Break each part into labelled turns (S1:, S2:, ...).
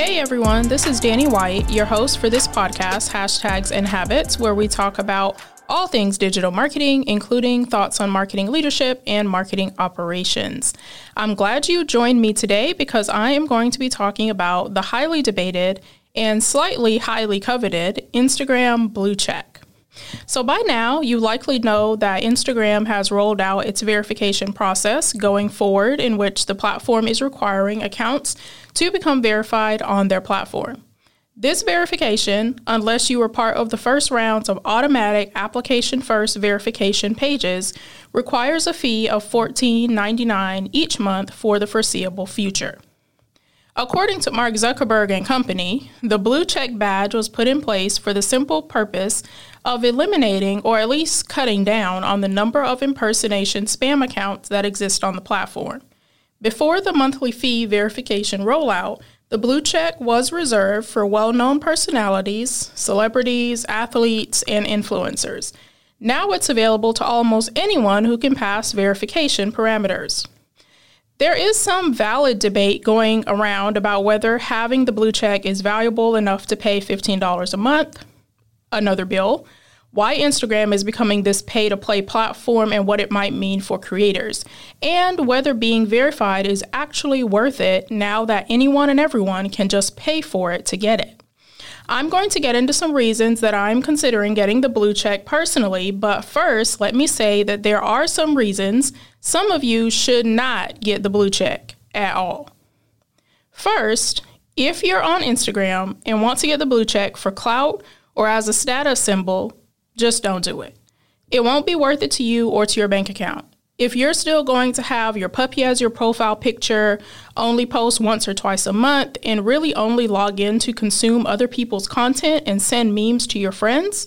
S1: Hey everyone, this is Danni White, your host for this podcast, Hashtags and Habits, where we talk about all things digital marketing, including thoughts on marketing leadership and marketing operations. I'm glad you joined me today because I am going to be talking about the highly debated and slightly highly coveted Instagram blue check. So, by now, you likely know that Instagram has rolled out its verification process going forward, in which the platform is requiring accounts to become verified on their platform. This verification, unless you were part of the first rounds of automatic application first verification pages, requires a fee of $14.99 each month for the foreseeable future. According to Mark Zuckerberg and Company, the blue check badge was put in place for the simple purpose of eliminating or at least cutting down on the number of impersonation spam accounts that exist on the platform. Before the monthly fee verification rollout, the blue check was reserved for well known personalities, celebrities, athletes, and influencers. Now it's available to almost anyone who can pass verification parameters. There is some valid debate going around about whether having the blue check is valuable enough to pay $15 a month, another bill, why Instagram is becoming this pay to play platform and what it might mean for creators, and whether being verified is actually worth it now that anyone and everyone can just pay for it to get it. I'm going to get into some reasons that I'm considering getting the blue check personally, but first, let me say that there are some reasons some of you should not get the blue check at all. First, if you're on Instagram and want to get the blue check for clout or as a status symbol, just don't do it. It won't be worth it to you or to your bank account. If you're still going to have your puppy as your profile picture, only post once or twice a month, and really only log in to consume other people's content and send memes to your friends,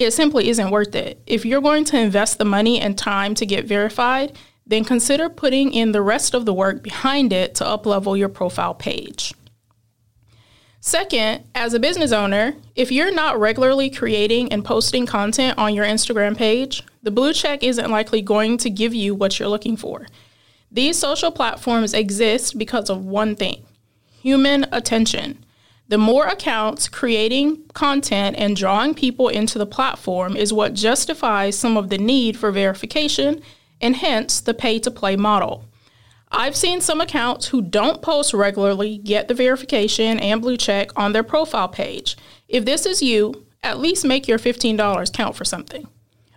S1: it simply isn't worth it. If you're going to invest the money and time to get verified, then consider putting in the rest of the work behind it to uplevel your profile page. Second, as a business owner, if you're not regularly creating and posting content on your Instagram page, the blue check isn't likely going to give you what you're looking for. These social platforms exist because of one thing human attention. The more accounts creating content and drawing people into the platform is what justifies some of the need for verification and hence the pay to play model. I've seen some accounts who don't post regularly get the verification and blue check on their profile page. If this is you, at least make your $15 count for something.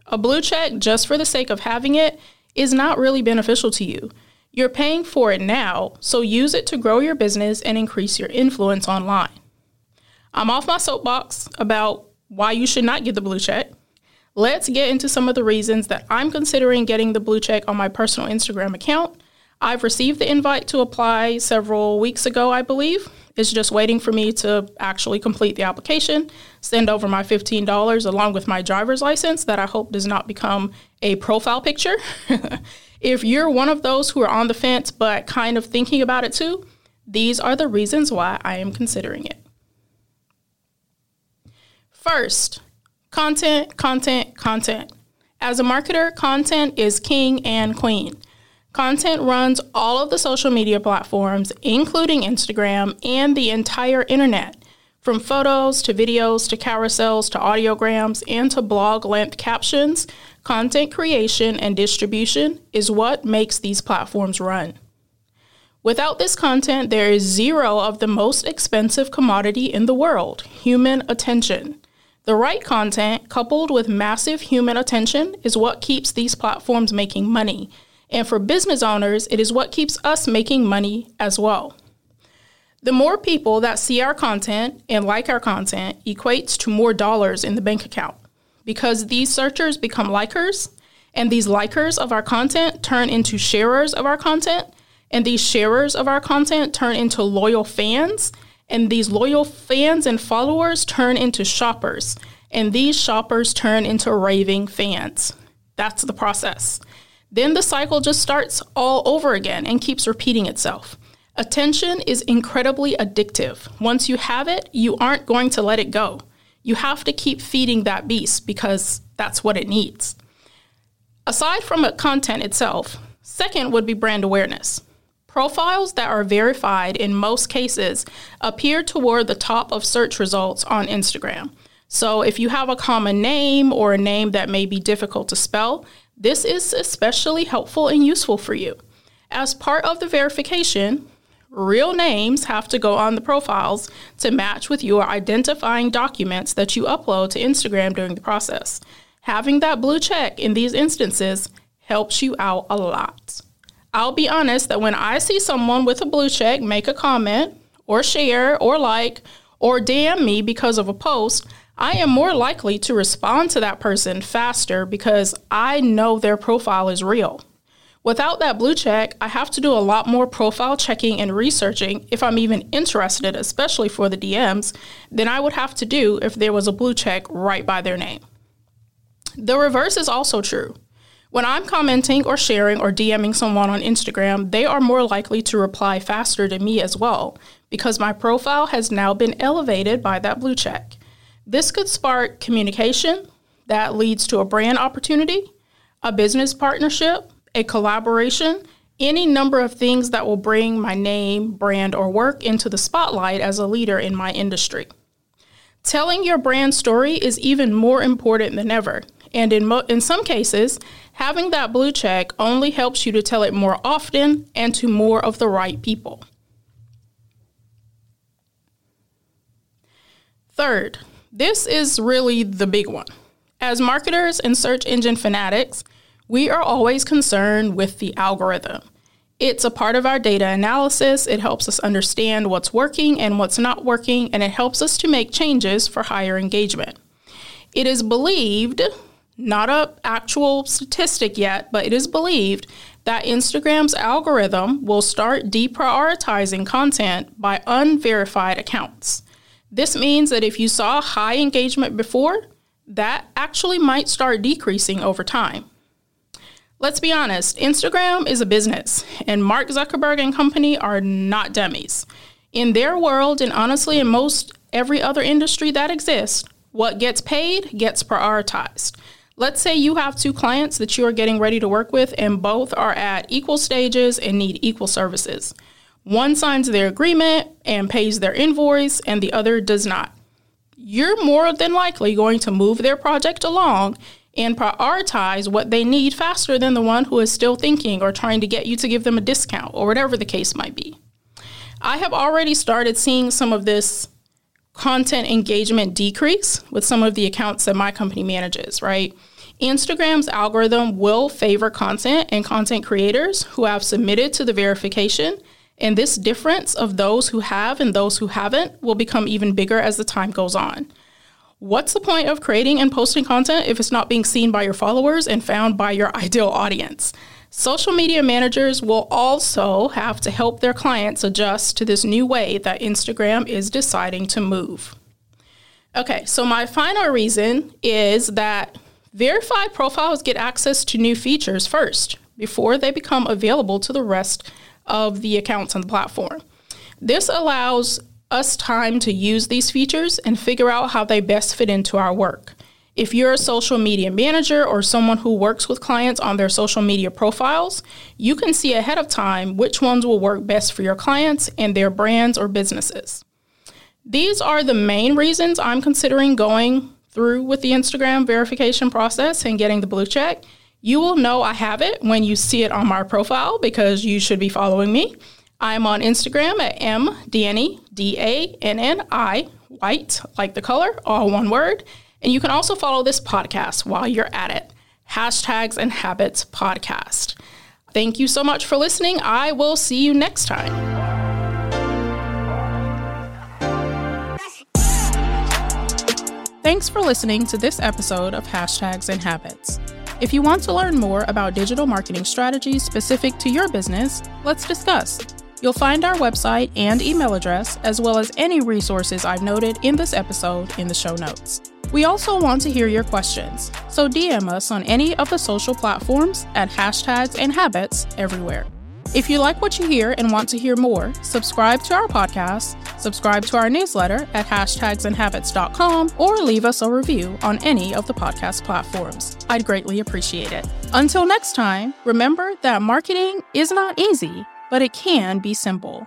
S1: A blue check just for the sake of having it is not really beneficial to you. You're paying for it now, so use it to grow your business and increase your influence online. I'm off my soapbox about why you should not get the blue check. Let's get into some of the reasons that I'm considering getting the blue check on my personal Instagram account I've received the invite to apply several weeks ago, I believe. It's just waiting for me to actually complete the application, send over my $15 along with my driver's license that I hope does not become a profile picture. if you're one of those who are on the fence but kind of thinking about it too, these are the reasons why I am considering it. First, content, content, content. As a marketer, content is king and queen. Content runs all of the social media platforms, including Instagram and the entire internet. From photos to videos to carousels to audiograms and to blog length captions, content creation and distribution is what makes these platforms run. Without this content, there is zero of the most expensive commodity in the world human attention. The right content, coupled with massive human attention, is what keeps these platforms making money and for business owners, it is what keeps us making money as well. The more people that see our content and like our content equates to more dollars in the bank account because these searchers become likers, and these likers of our content turn into sharers of our content, and these sharers of our content turn into loyal fans, and these loyal fans and followers turn into shoppers, and these shoppers turn into raving fans. That's the process. Then the cycle just starts all over again and keeps repeating itself. Attention is incredibly addictive. Once you have it, you aren't going to let it go. You have to keep feeding that beast because that's what it needs. Aside from content itself, second would be brand awareness. Profiles that are verified in most cases appear toward the top of search results on Instagram. So if you have a common name or a name that may be difficult to spell, this is especially helpful and useful for you. As part of the verification, real names have to go on the profiles to match with your identifying documents that you upload to Instagram during the process. Having that blue check in these instances helps you out a lot. I'll be honest that when I see someone with a blue check make a comment or share or like or DM me because of a post, I am more likely to respond to that person faster because I know their profile is real. Without that blue check, I have to do a lot more profile checking and researching if I'm even interested, especially for the DMs, than I would have to do if there was a blue check right by their name. The reverse is also true. When I'm commenting or sharing or DMing someone on Instagram, they are more likely to reply faster to me as well because my profile has now been elevated by that blue check. This could spark communication that leads to a brand opportunity, a business partnership, a collaboration, any number of things that will bring my name, brand, or work into the spotlight as a leader in my industry. Telling your brand story is even more important than ever. And in, mo- in some cases, having that blue check only helps you to tell it more often and to more of the right people. Third, this is really the big one. As marketers and search engine fanatics, we are always concerned with the algorithm. It's a part of our data analysis. It helps us understand what's working and what's not working, and it helps us to make changes for higher engagement. It is believed not a actual statistic yet, but it is believed that Instagram's algorithm will start deprioritizing content by unverified accounts. This means that if you saw high engagement before, that actually might start decreasing over time. Let's be honest, Instagram is a business, and Mark Zuckerberg and company are not dummies. In their world, and honestly, in most every other industry that exists, what gets paid gets prioritized. Let's say you have two clients that you are getting ready to work with, and both are at equal stages and need equal services. One signs their agreement and pays their invoice, and the other does not. You're more than likely going to move their project along and prioritize what they need faster than the one who is still thinking or trying to get you to give them a discount or whatever the case might be. I have already started seeing some of this content engagement decrease with some of the accounts that my company manages, right? Instagram's algorithm will favor content and content creators who have submitted to the verification. And this difference of those who have and those who haven't will become even bigger as the time goes on. What's the point of creating and posting content if it's not being seen by your followers and found by your ideal audience? Social media managers will also have to help their clients adjust to this new way that Instagram is deciding to move. Okay, so my final reason is that verified profiles get access to new features first before they become available to the rest of the accounts on the platform. This allows us time to use these features and figure out how they best fit into our work. If you're a social media manager or someone who works with clients on their social media profiles, you can see ahead of time which ones will work best for your clients and their brands or businesses. These are the main reasons I'm considering going through with the Instagram verification process and getting the blue check. You will know I have it when you see it on my profile because you should be following me. I'm on Instagram at I, white, like the color, all one word. And you can also follow this podcast while you're at it. Hashtags and Habits Podcast. Thank you so much for listening. I will see you next time. Thanks for listening to this episode of Hashtags and Habits. If you want to learn more about digital marketing strategies specific to your business, let's discuss. You'll find our website and email address, as well as any resources I've noted in this episode in the show notes. We also want to hear your questions, so DM us on any of the social platforms at hashtags and habits everywhere. If you like what you hear and want to hear more, subscribe to our podcast, subscribe to our newsletter at hashtagsandhabits.com, or leave us a review on any of the podcast platforms. I'd greatly appreciate it. Until next time, remember that marketing is not easy but it can be simple.